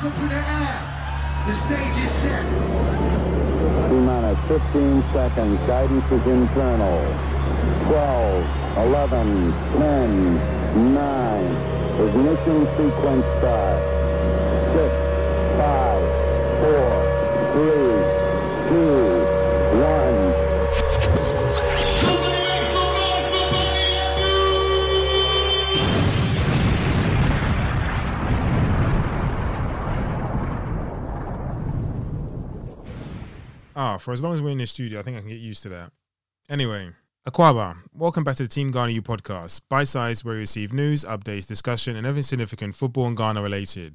hands up in the air. The stage is set. T minus 15 seconds. Guidance is internal. 12, 11, 10, 9. Ignition sequence start. 6, 5, 4, 3, 2, Ah, for as long as we're in the studio, I think I can get used to that. Anyway, Akwaaba, welcome back to the Team Ghana U podcast, by size where we receive news, updates, discussion, and everything significant football and Ghana related.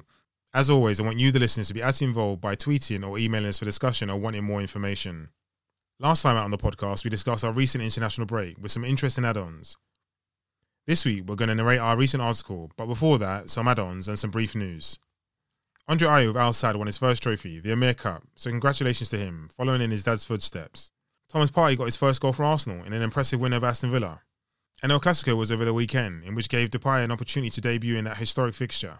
As always, I want you, the listeners, to be as involved by tweeting or emailing us for discussion or wanting more information. Last time out on the podcast, we discussed our recent international break with some interesting add ons. This week, we're going to narrate our recent article, but before that, some add ons and some brief news. Andre Ayew of Al Sadd won his first trophy, the Amir Cup, so congratulations to him, following in his dad's footsteps. Thomas Partey got his first goal for Arsenal in an impressive win over Aston Villa. And El Clasico was over the weekend, in which gave Depay an opportunity to debut in that historic fixture.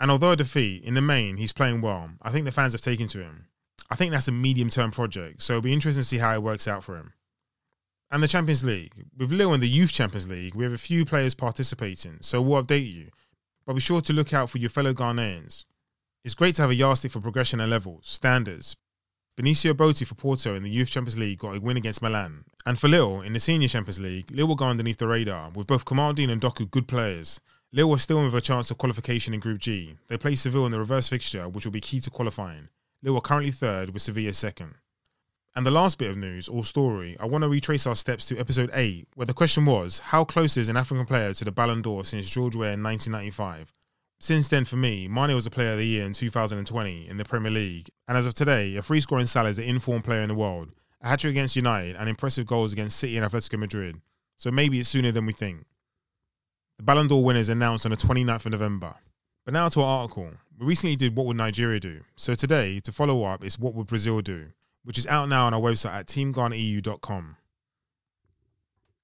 And although a defeat, in the main, he's playing well. I think the fans have taken to him. I think that's a medium term project, so it'll be interesting to see how it works out for him. And the Champions League. With Lille in the Youth Champions League, we have a few players participating, so we'll update you. But be sure to look out for your fellow Ghanaians. It's great to have a yardstick for progression and levels, standards. Benicio Botti for Porto in the Youth Champions League got a win against Milan. And for Lille, in the Senior Champions League, Lille will go underneath the radar, with both Kamaldeen and Doku good players. Lille were still with a chance of qualification in Group G. They play Seville in the reverse fixture, which will be key to qualifying. Lille are currently third, with Sevilla second. And the last bit of news, or story, I want to retrace our steps to episode 8, where the question was how close is an African player to the Ballon d'Or since George Weah in 1995? Since then, for me, Mane was a player of the year in 2020 in the Premier League, and as of today, a free scoring Salah is the informed player in the world, a hat trick against United, and impressive goals against City and Atletico Madrid. So maybe it's sooner than we think. The Ballon d'Or winner is announced on the 29th of November. But now to our article. We recently did What Would Nigeria Do? So today, to follow up, is What Would Brazil Do? Which is out now on our website at teamghanaeu.com.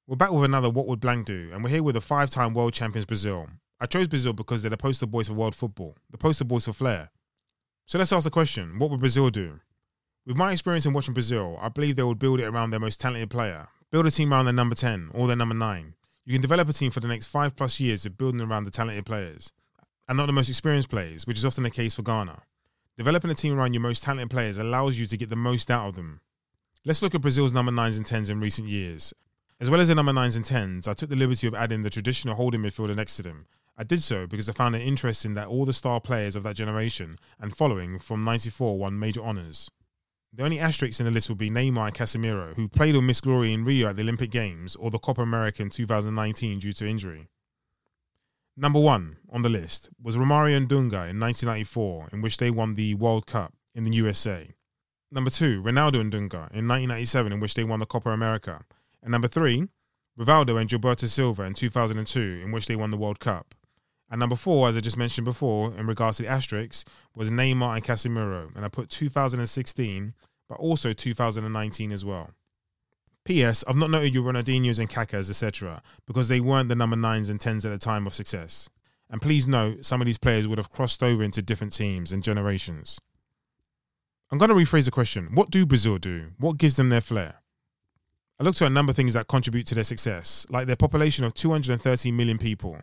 We're back with another What Would Blank Do? And we're here with the five time world champions Brazil. I chose Brazil because they're the poster boys for world football, the poster boys for flair. So let's ask the question what would Brazil do? With my experience in watching Brazil, I believe they would build it around their most talented player, build a team around their number 10 or their number 9. You can develop a team for the next five plus years of building around the talented players, and not the most experienced players, which is often the case for Ghana. Developing a team around your most talented players allows you to get the most out of them. Let's look at Brazil's number 9s and 10s in recent years. As well as the number 9s and 10s, I took the liberty of adding the traditional holding midfielder next to them, I did so because I found it interesting that all the star players of that generation and following from 94 won major honours. The only asterisks in the list would be Neymar Casemiro, who played or missed glory in Rio at the Olympic Games or the Copa America in 2019 due to injury. Number one on the list was Romario and Dunga in 1994, in which they won the World Cup in the USA. Number two, Ronaldo and Dunga in 1997, in which they won the Copa America. And number three, Rivaldo and Gilberto Silva in 2002, in which they won the World Cup. And number four, as I just mentioned before, in regards to the asterisks, was Neymar and Casemiro. And I put 2016, but also 2019 as well. P.S. I've not noted your Ronaldinho's and Kakas, etc., because they weren't the number nines and tens at the time of success. And please note, some of these players would have crossed over into different teams and generations. I'm going to rephrase the question What do Brazil do? What gives them their flair? I looked at a number of things that contribute to their success, like their population of 230 million people,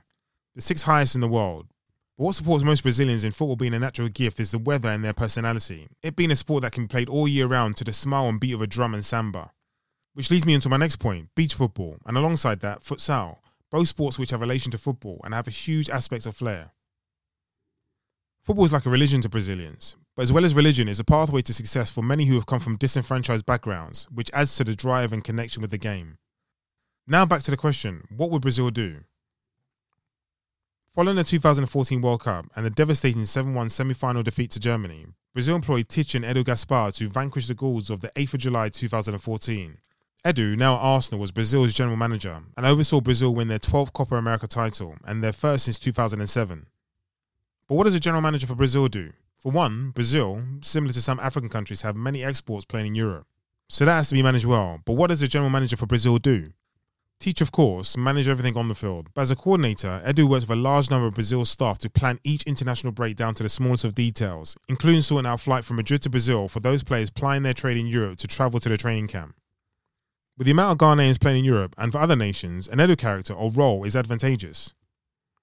the sixth highest in the world. But what supports most Brazilians in football being a natural gift is the weather and their personality. It being a sport that can be played all year round to the smile and beat of a drum and samba. Which leads me into my next point beach football, and alongside that, futsal. Both sports which have relation to football and have a huge aspect of flair. Football is like a religion to Brazilians, but as well as religion, is a pathway to success for many who have come from disenfranchised backgrounds, which adds to the drive and connection with the game. Now back to the question what would Brazil do? Following the 2014 World Cup and the devastating 7 1 semi final defeat to Germany, Brazil employed Tite and Edu Gaspar to vanquish the Gauls of the 8th of July 2014. Edu, now at Arsenal, was Brazil's general manager and oversaw Brazil win their 12th Copa America title and their first since 2007. But what does a general manager for Brazil do? For one, Brazil, similar to some African countries, have many exports playing in Europe. So that has to be managed well. But what does a general manager for Brazil do? Teach, of course, manage everything on the field, but as a coordinator, Edu works with a large number of Brazil staff to plan each international break down to the smallest of details, including sorting out flight from Madrid to Brazil for those players plying their trade in Europe to travel to the training camp. With the amount of Ghanaians playing in Europe and for other nations, an Edu character or role is advantageous.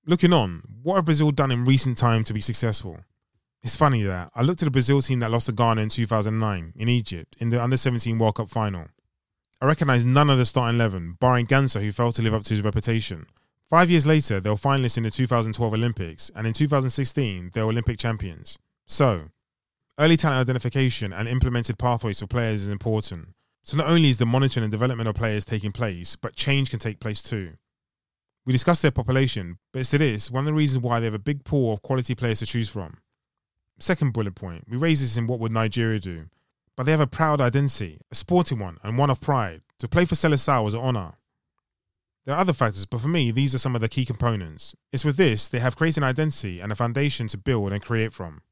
Looking on, what have Brazil done in recent time to be successful? It's funny that I looked at the Brazil team that lost to Ghana in 2009 in Egypt in the Under 17 World Cup final. I recognise none of the starting 11, barring Ganso, who failed to live up to his reputation. Five years later, they were finalists in the 2012 Olympics, and in 2016, they were Olympic champions. So, early talent identification and implemented pathways for players is important. So, not only is the monitoring and development of players taking place, but change can take place too. We discussed their population, but it's to this one of the reasons why they have a big pool of quality players to choose from. Second bullet point, we raise this in what would Nigeria do? But they have a proud identity, a sporting one, and one of pride. To play for Seleção was an honour. There are other factors, but for me, these are some of the key components. It's with this they have created an identity and a foundation to build and create from.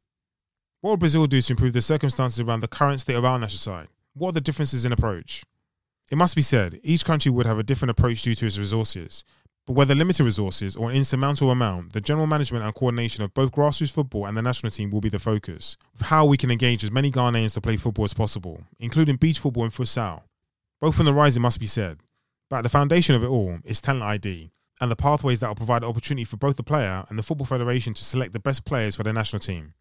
What will Brazil do to improve the circumstances around the current state of our national side? What are the differences in approach? It must be said, each country would have a different approach due to its resources. But whether limited resources or an insurmountable amount, the general management and coordination of both grassroots football and the national team will be the focus, of how we can engage as many Ghanaians to play football as possible, including beach football and futsal. Both on the rise, it must be said. But at the foundation of it all is talent ID and the pathways that will provide opportunity for both the player and the Football Federation to select the best players for their national team.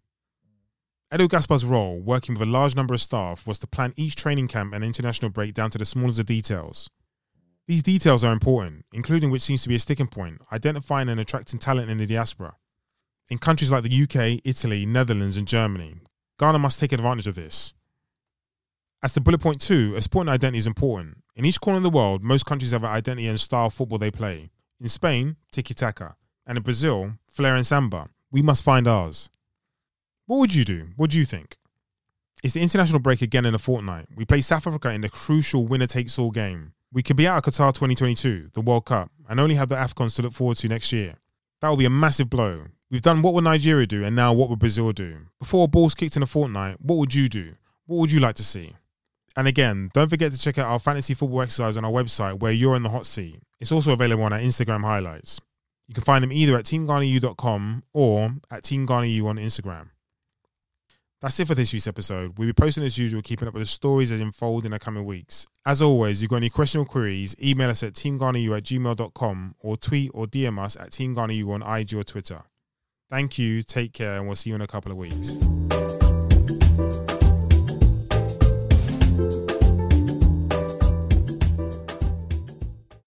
Edu Gaspar's role, working with a large number of staff, was to plan each training camp and international break down to the smallest of details. These details are important, including which seems to be a sticking point, identifying and attracting talent in the diaspora. In countries like the UK, Italy, Netherlands, and Germany, Ghana must take advantage of this. As to bullet point two, a sporting identity is important. In each corner of the world, most countries have an identity and style of football they play. In Spain, tiki taka, and in Brazil, flair and samba. We must find ours. What would you do? What do you think? It's the international break again in a fortnight. We play South Africa in the crucial winner takes all game. We could be out of Qatar 2022, the World Cup, and only have the AFCONs to look forward to next year. That will be a massive blow. We've done what would Nigeria do, and now what would Brazil do? Before a ball's kicked in a fortnight, what would you do? What would you like to see? And again, don't forget to check out our fantasy football exercise on our website where you're in the hot seat. It's also available on our Instagram highlights. You can find them either at teamghanaU.com or at teamghanaU on Instagram. That's it for this week's episode. We'll be posting as usual, keeping up with the stories as unfold in the coming weeks. As always, if you've got any questions or queries, email us at teamghanaU at gmail.com or tweet or DM us at teamghanaU on IG or Twitter. Thank you, take care, and we'll see you in a couple of weeks.